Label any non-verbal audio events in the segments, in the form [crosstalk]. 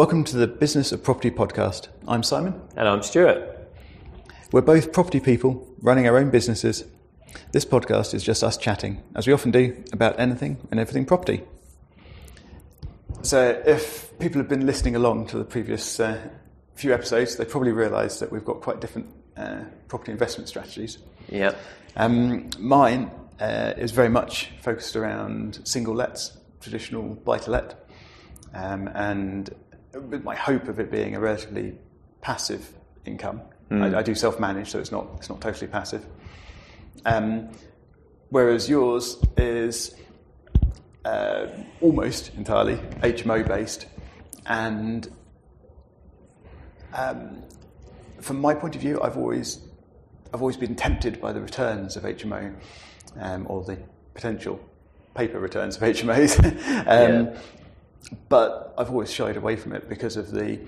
Welcome to the Business of Property podcast. I'm Simon. And I'm Stuart. We're both property people running our own businesses. This podcast is just us chatting, as we often do, about anything and everything property. So, if people have been listening along to the previous uh, few episodes, they probably realise that we've got quite different uh, property investment strategies. Yeah. Um, mine uh, is very much focused around single lets, traditional buy to let, um, and with my hope of it being a relatively passive income. I, I do self manage, so it's not, it's not totally passive. Um, whereas yours is uh, almost entirely HMO based, and um, from my point of view, I've always I've always been tempted by the returns of HMO um, or the potential paper returns of HMOs, [laughs] um, Yeah. But I've always shied away from it because of the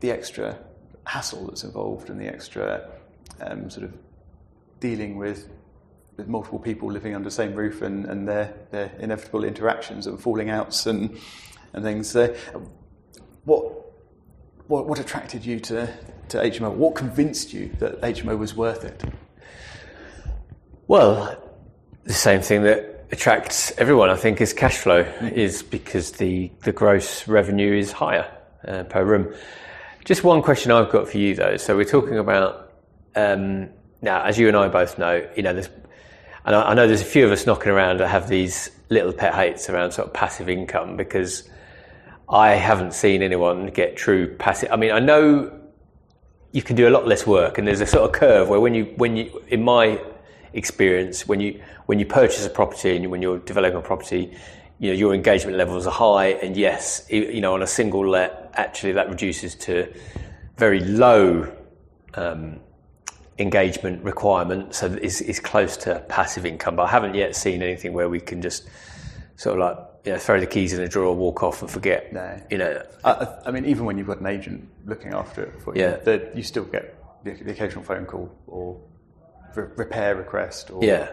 the extra hassle that's involved and the extra um, sort of dealing with with multiple people living under the same roof and, and their, their inevitable interactions and falling outs and and things. So, what what what attracted you to to HMO? What convinced you that HMO was worth it? Well, the same thing that attracts everyone, I think, is cash flow, is because the, the gross revenue is higher uh, per room. Just one question I've got for you, though. So we're talking about um, now, as you and I both know, you know, there's, and I, I know there's a few of us knocking around that have these little pet hates around sort of passive income because I haven't seen anyone get true passive. I mean, I know you can do a lot less work, and there's a sort of curve where when you when you in my experience when you when you purchase a property and when you're developing a property, you know your engagement levels are high, and yes, you know on a single let, actually that reduces to very low um, engagement requirement, so is is close to passive income. But I haven't yet seen anything where we can just sort of like you know, throw the keys in a drawer, walk off, and forget. No. You know, I, I- I mean, even when you've got an agent looking after it for you, Yeah. you still get the, the occasional phone call or re- repair request. Or, Yeah.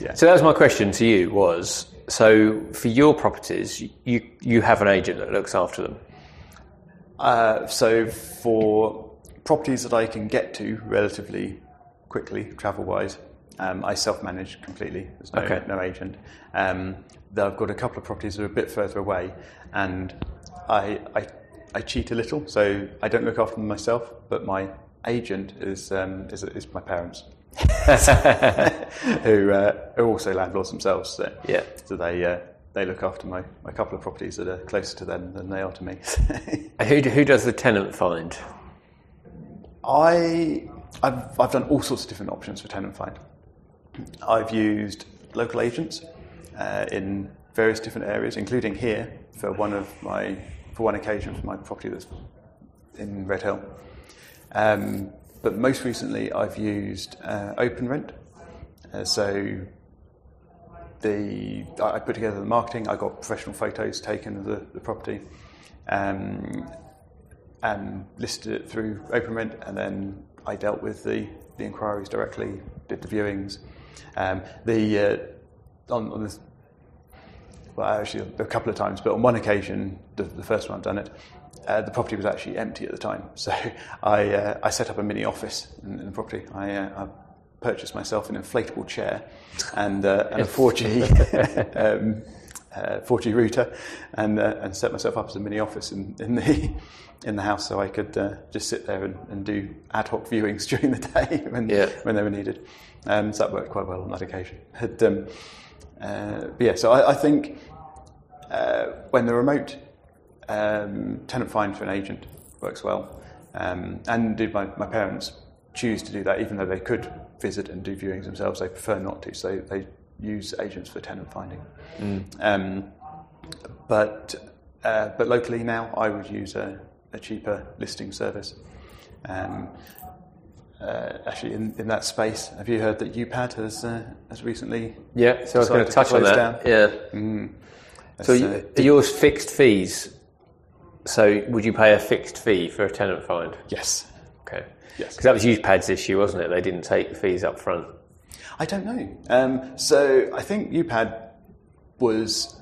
Yeah. So that was my question to you was so for your properties you you have an agent that looks after them. Uh, so for properties that I can get to relatively quickly, travel wise, um, I self manage completely. There's no, Okay. no agent. Um, though I've got a couple of properties that are a bit further away, and I, I, I cheat a little, so I don't look after them myself, but my agent is, um, is, is my parents. [laughs] who uh, are also landlords themselves. So, Yeah. so they uh, they look after my, my couple of properties that are closer to them than they are to me. [laughs] Who who does the tenant find? I I've, I've done all sorts of different options for tenant find. I've used local agents uh, in various different areas, including here for one of my for one occasion for my property that's in Redhill. Um, but most recently, I've used uh, OpenRent. Uh, so the I put together the marketing. I got professional photos taken of the, the property. Um, and listed it through OpenRent, and then I dealt with the, the inquiries directly, did the viewings. Um, the uh, on, on this, well, actually a couple of times, but on one occasion, the, the first time I've done it, uh, the property was actually empty at the time, [laughs] so I uh, I set up a mini office in, in the property. I, uh, I purchased myself an inflatable chair and uh, and a 4G. [laughs] um, uh, 4G router and uh, and set myself up as a mini office in, in the [laughs] in the house so I could uh, just sit there and, and do ad hoc viewings during the day when Yeah. when they were needed. Um, so that worked quite well on that occasion. But, um, uh, but yeah, so I, I think uh, when the remote um, tenant find for an agent works well, um, and indeed my, my parents choose to do that even though they could visit and do viewings themselves, they prefer not to. So they use agents for tenant finding. Um, but uh, but locally now, I would use a, a cheaper listing service. Um, uh, actually, in, in that space, have you heard that UPAD has uh, has recently? Yeah. So I was going to touch on that. down? Yeah. So you, uh, are yours fixed fees? So would you pay a fixed fee for a tenant find? yes, Okay. Yes. Because that was UPAD's issue, wasn't it? They didn't take fees up front. I don't know. Um, so I think UPAD was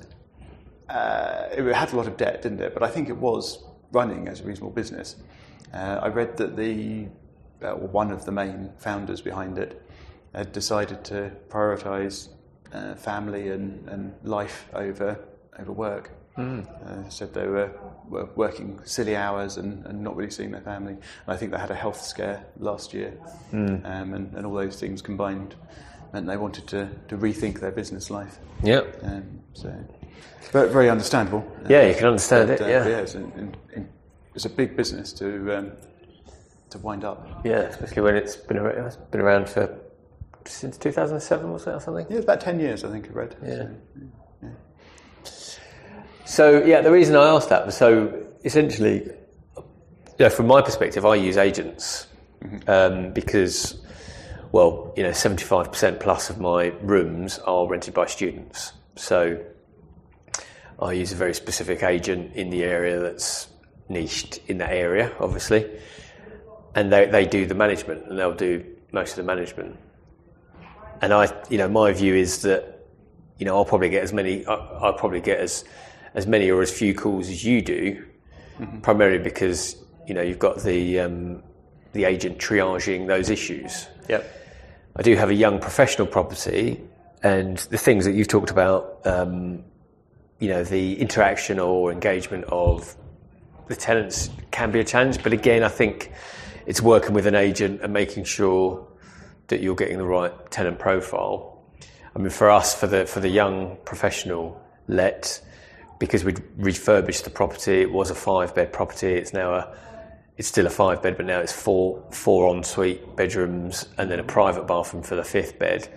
uh, it had a lot of debt, didn't it? But I think it was running as a reasonable business. Uh, I read that the uh, one of the main founders behind it had decided to prioritise uh, family and, and life over over work. Mm. Uh, said they were, were working silly hours and, and, not really seeing their family. And I think they had a health scare last year, mm. um, and, and all those things combined meant they wanted to, to rethink their business life. Yeah. Um, so, but very understandable. Yeah, you can understand but, it. Uh, yeah. yeah it's, in, in, it's, a big business to um, to wind up. Yeah, especially when it's been around, it's been around for since 2007, was it or something? Yeah, it's about 10 years, I think I read. Yeah. So, yeah. So yeah, the reason I asked that was so essentially, yeah, from my perspective, I use agents mm-hmm. um, because, well, you know, seventy-five percent plus of my rooms are rented by students. So I use a very specific agent in the area that's niched in that area, obviously, and they they do the management and they'll do most of the management. And I, you know, my view is that, you know, I'll probably get as many. I'll probably get as as many or as few calls as you do, mm-hmm. primarily because you know you've got the um, the agent triaging those issues. Yep. I do have a young professional property, and the things that you've talked about, um, you know, the interaction or engagement of the tenants can be a challenge. But again, I think it's working with an agent and making sure that you're getting the right tenant profile. I mean, for us, for the for the young professional let, because we'd refurbished the property. It was a five bed property. It's now a it's still a five bed, but now it's four four ensuite bedrooms and then a private bathroom for the fifth bed.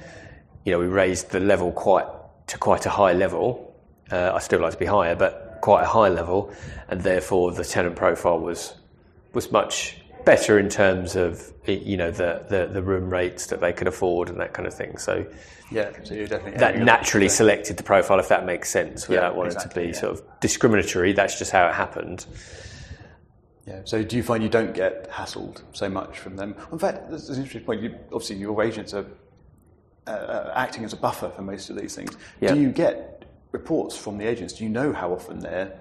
You know, we raised the level quite to quite a high level. Uh, I still like to be higher, but quite a high level, and therefore the tenant profile was was much better in terms of you know the, the, the room rates that they could afford and that kind of thing. So yeah, so you're definitely that naturally selected the profile if that makes sense without yeah, wanting exactly, to be yeah. sort of discriminatory. That's just how it happened. Yeah. So do you find you don't get hassled so much from them? In fact, there's an interesting point. You, obviously, your agents are uh, uh, acting as a buffer for most of these things. Yeah. Do you get reports from the agents? Do you know how often they're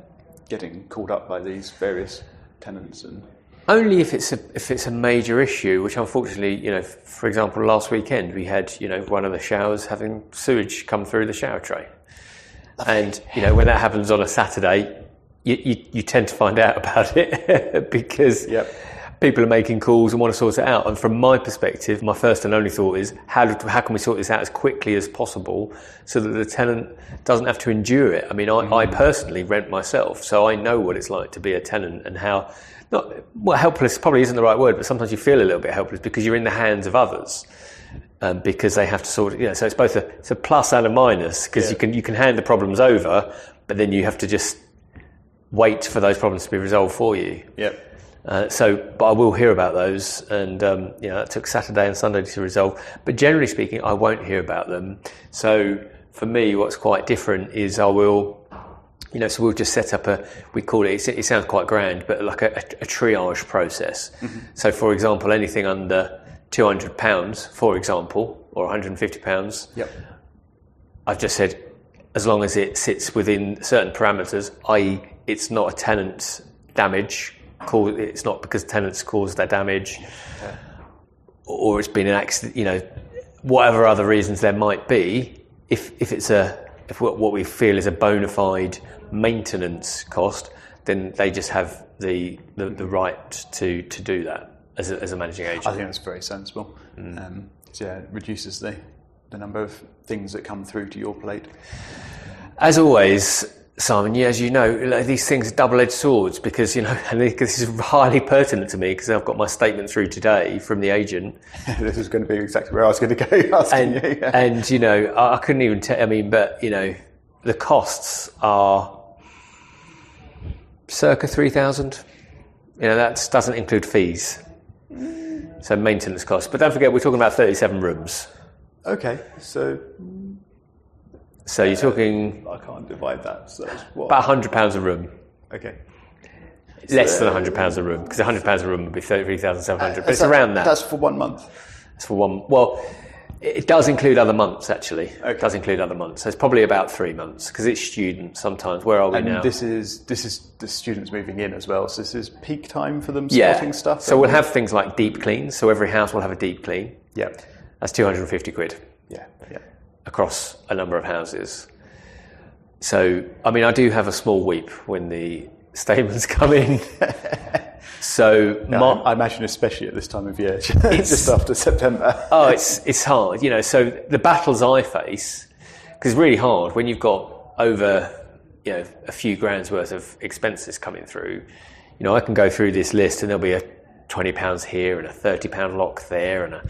getting called up by these various tenants and only if it's a if it's a major issue, which unfortunately, you know, for example, last weekend we had you know one of the showers having sewage come through the shower tray, and you know when that happens on a Saturday, you you, you tend to find out [laughs] about it because yep. people are making calls and want to sort it out. And from my perspective, my first and only thought is how do, how can we sort this out as quickly as possible so that the tenant doesn't have to endure it. I mean, I, mm. I personally rent myself, so I know what it's like to be a tenant and how not well helpless probably isn't the right word, but sometimes you feel a little bit helpless because you're in the hands of others. Um, because they have to sort of, you know, so it's both a, it's a plus and a minus because yeah. you can you can hand the problems over, but then you have to just wait for those problems to be resolved for you. Yep. Uh, so, but I will hear about those, and um, you know, it took Saturday and Sunday to resolve. But generally speaking, I won't hear about them. So, for me, what's quite different is I will you know, so we'll just set up a, we call it, it sounds quite grand, but like a, a triage process. Mm-hmm. So, for example, anything under £200, for example, or £150, yep. I've just said, as long as it sits within certain parameters, i.e., it's not a tenant's damage, it's not because tenants caused that damage, okay. or it's been an accident, you know, whatever other reasons there might be, if, if it's a, if what we feel is a bona fide maintenance cost, then they just have the, the, the right to, to do that as a, as a managing agent. I think that's very sensible. Mm. Um, so yeah, it reduces the, the number of things that come through to your plate. As always, Simon, yeah, as you know, these things are double-edged swords because you know, [laughs] and this is highly pertinent to me because I've got my statement through today from the agent. [laughs] this is going to be exactly where I was going to go. [laughs] and, you, yeah. and you know, I, I couldn't even tell. I mean, but you know, the costs are circa 3,000. You know, that doesn't include fees. So maintenance costs. But don't forget, we're talking about 37 rooms. Okay, so. So you're talking. I can't divide that. So about £100 a room. Okay. Less so, than £100 a room, because £100 a room would be 33,700. Uh, but it's that, around that. That's for one month. That's for one. Well, It does include other months, actually. It does include other months. So it's probably about three months because it's student sometimes. Where are we And now? this is this is the students moving in as well. So this is peak time for them yeah. sorting stuff. So we'll have things like deep cleans. So every house will have a deep clean. yeah, That's 250 quid yeah, yeah. Across a number of houses. So, I mean, I do have a small weep when the [laughs] statements come in. [laughs] so, I, I imagine, especially at this time of year, [laughs] just after September. Oh, it's it's hard, you know. So the battles I face, because it's really hard when you've got over, you know, a few grand's worth of expenses coming through. You know, I can go through this list and there'll be a twenty pounds here and a thirty pound lock there and a,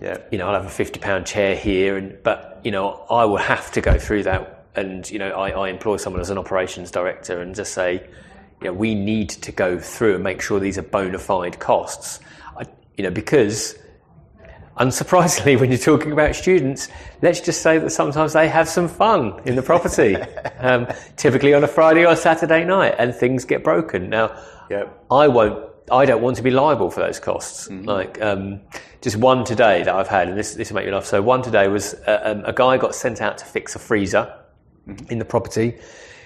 Yeah, you know, I'll have a fifty pound chair here and but you know, I will have to go through that and you know, I, I employ someone as an operations director and just say, you know, we need to go through and make sure these are bona fide costs. I, you know, because unsurprisingly, [laughs] when you're talking about students, let's just say that sometimes they have some fun in the property, [laughs] um, typically on a Friday or Saturday night, and things get broken. Now, yeah. I won't. I don't want to be liable for those costs. Like um, just one today that I've had, and this this will make you laugh. So one today was uh, um, a guy got sent out to fix a freezer in the property.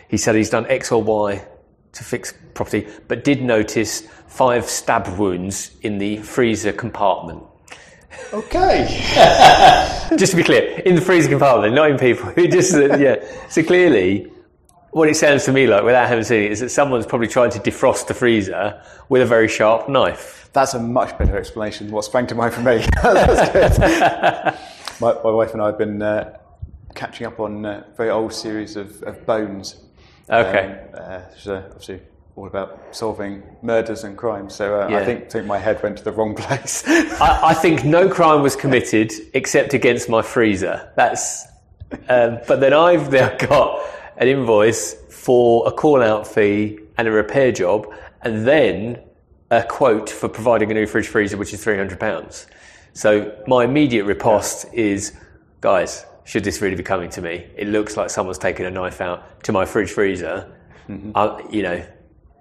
He said he's done X or Y to fix property, but did notice five stab wounds in the freezer compartment. Okay. [laughs] Just to be clear, in the freezer compartment, not in people. [laughs] Just yeah. So clearly, what it sounds to me like, without having seen it, is that someone's probably trying to defrost the freezer with a very sharp knife. That's a much better explanation than what sprang to mind for me. [laughs] [laughs] My, my wife and I have been uh, catching up on a very old series of, of Bones. Okay. Um, uh, so obviously all about solving murders and crimes. So uh, Yeah. I think, think my head went to the wrong place. [laughs] I, I think no crime was committed except against my freezer. That's. Um, but then I've now got an invoice for a call out fee and a repair job, and then a quote for providing a new fridge freezer, which is three hundred pounds. So my immediate riposte is, guys, should this really be coming to me? It looks like someone's taken a knife out to my fridge freezer. I, you know,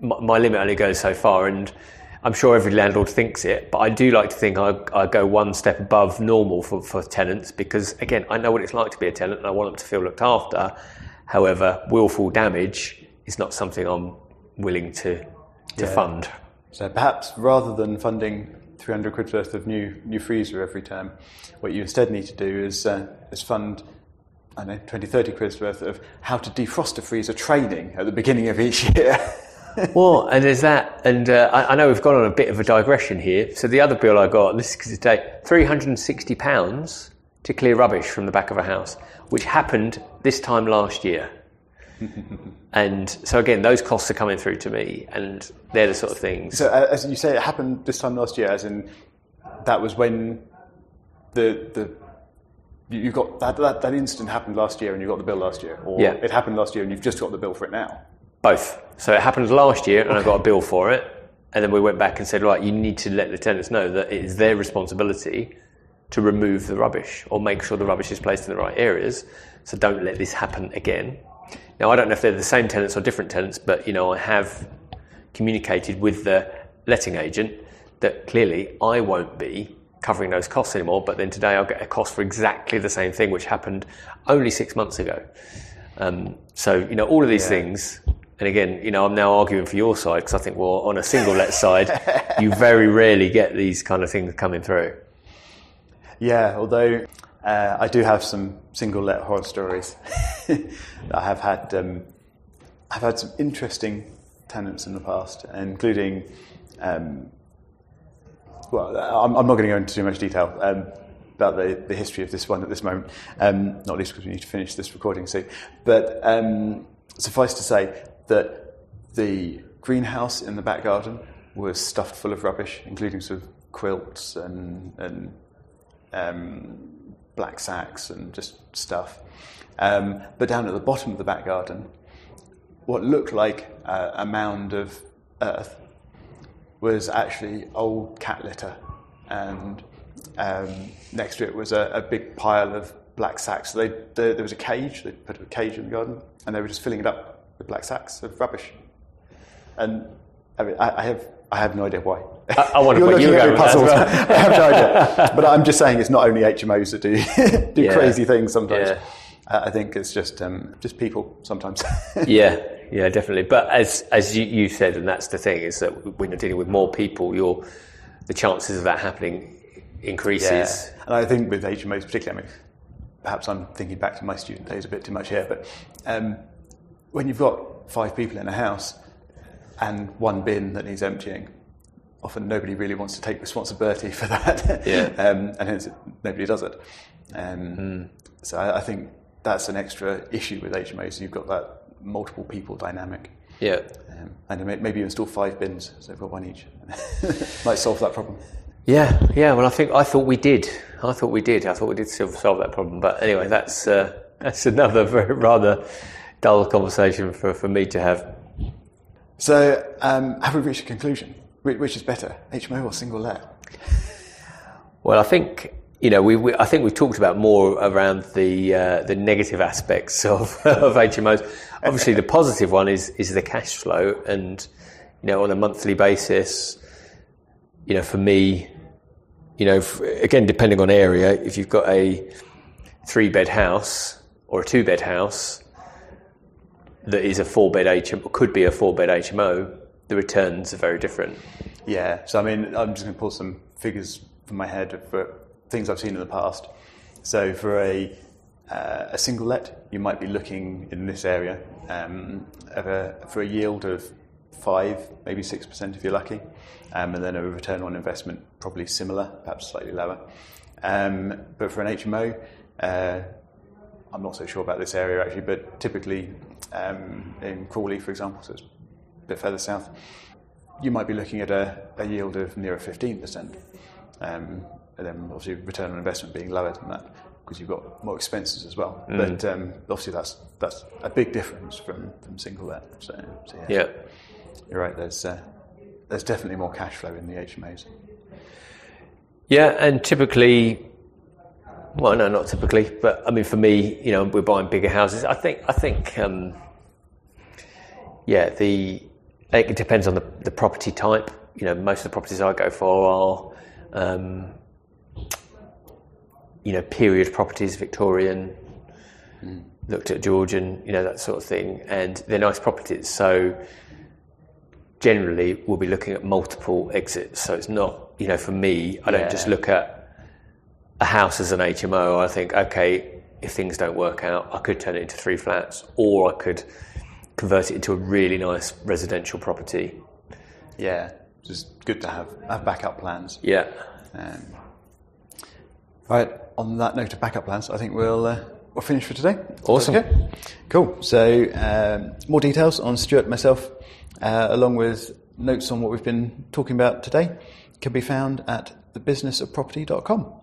my, my limit only goes so far, and I'm sure every landlord thinks it, but I do like to think I, I go one step above normal for, for tenants because, again, I know what it's like to be a tenant and I want them to feel looked after. However, willful damage is not something I'm willing to, to fund. So perhaps rather than funding 300 quid worth of new new freezer every term, what you instead need to do is uh, is fund I don't know 20 30 quid worth of how to defrost a freezer training at the beginning of each [laughs] year. Well, and there's that, and uh, I, I know we've gone on a bit of a digression here. So the other bill I got, this is today, three hundred and sixty pounds to clear rubbish from the back of a house, which happened this time last year. [laughs] and so again, those costs are coming through to me, and they're the sort of things. so uh, as you say, it happened this time last year, as in that was when the the you got that, that that incident happened last year and you got the bill last year, or Yeah. it happened last year and you've just got the bill for it now. Both. So it happened last year, and I got a bill for it. And then we went back and said, right, you need to let the tenants know that it is their responsibility to remove the rubbish or make sure the rubbish is placed in the right areas. So don't let this happen again. Now, I don't know if they're the same tenants or different tenants, but you know, I have communicated with the letting agent that clearly I won't be covering those costs anymore. But then today I'll get a cost for exactly the same thing, which happened only six months ago. Um, so you know, all of these things. And again, you know, I'm now arguing for your side because I think, well, on a single let side, you very rarely get these kind of things coming through. Yeah, although uh, I do have some single let horror stories. [laughs] I have had um, I've had some interesting tenants in the past, including um, well, I'm, I'm not going to go into too much detail um, about the, the history of this one at this moment, um, not least because we need to finish this recording soon. But um, suffice to say that the greenhouse in the back garden was stuffed full of rubbish, including sort of quilts and, and um, black sacks and just stuff. Um, but down at the bottom of the back garden, what looked like a mound of earth was actually old cat litter, and um, next to it was a, a big pile of black sacks. So they, they, there was a cage. They put a cage in the garden, and they were just filling it up with black sacks of rubbish. And I, mean, I, I have I have no idea why. I, I wonder [laughs] You're what you looking were at going with that puzzled. as well. [laughs] I have no idea. [laughs] But I'm just saying it's not only HMOs that do do Yeah. crazy things sometimes. Yeah. Uh, I think it's just um, just people sometimes. yeah, yeah, definitely. But as as you, you said, and that's the thing is that when you're dealing with more people, your the chances of that happening increases. And I think with HMOs particularly, I mean, perhaps I'm thinking back to my student days a bit too much here, but um, when you've got five people in a house and one bin that needs emptying, often nobody really wants to take responsibility [laughs] for that. Yeah. um, and hence nobody does it. Um, So I, I think that's an extra issue with HMOs. You've got that multiple people dynamic. Yeah. Um, and may- maybe you install five bins, so they've got one each. [laughs] Might solve that problem. Yeah, yeah. Well, I think I thought we did. I thought we did. I thought we did solve that problem. But anyway, that's uh, [laughs] that's another very, rather dull conversation for, for me to have. So, um, have we reached a conclusion? Which, which is better, HMO or single let? Well, I think you know we, we I think we've talked about more around the uh, the negative aspects [laughs] of, of HMOs. Obviously, the positive one is is the cash flow, and you know on a monthly basis. You know, for me, you know, f again depending on area, if you've got a three bed house or a two bed house that is a four bed HMO, could be a four bed HMO, the returns are very different. Yeah, so I mean, I'm just going to pull some figures from my head for things I've seen in the past. So, for a, uh, a single let, you might be looking in this area um, a, for a yield of five, maybe six percent if you're lucky, um, and then a return on investment probably similar, perhaps slightly lower. Um, but for an HMO, uh, I'm not so sure about this area actually, but typically um, in Crawley, for example, so it's a bit further south, you might be looking at a, a yield of nearer 15%. Um, and then obviously return on investment being lower than that because you've got more expenses as well. But um, obviously that's that's a big difference from, from single let. So, so yeah, Yeah. you're right. There's uh, there's definitely more cash flow in the HMOs. Yeah, and typically, well, no, not typically, but I mean, for me, you know, we're buying bigger houses. I think, I think, um, yeah, the it depends on the, the property type. You know, most of the properties I go for are, um, you know, period properties, Victorian. Looked at Georgian, you know, that sort of thing, and they're nice properties. So generally we'll be looking at multiple exits. So it's not, you know, for me, I don't just look at a house as an HMO. I think, okay, if things don't work out, I could turn it into three flats, or I could convert it into a really nice residential property. Yeah, just good to have have backup plans. Yeah. Um, right. On that note of backup plans, I think we'll uh, we'll finish for today. Awesome. Okay. Cool. So um, more details on Stuart and myself, uh, along with notes on what we've been talking about today, can be found at thebusinessofproperty.com.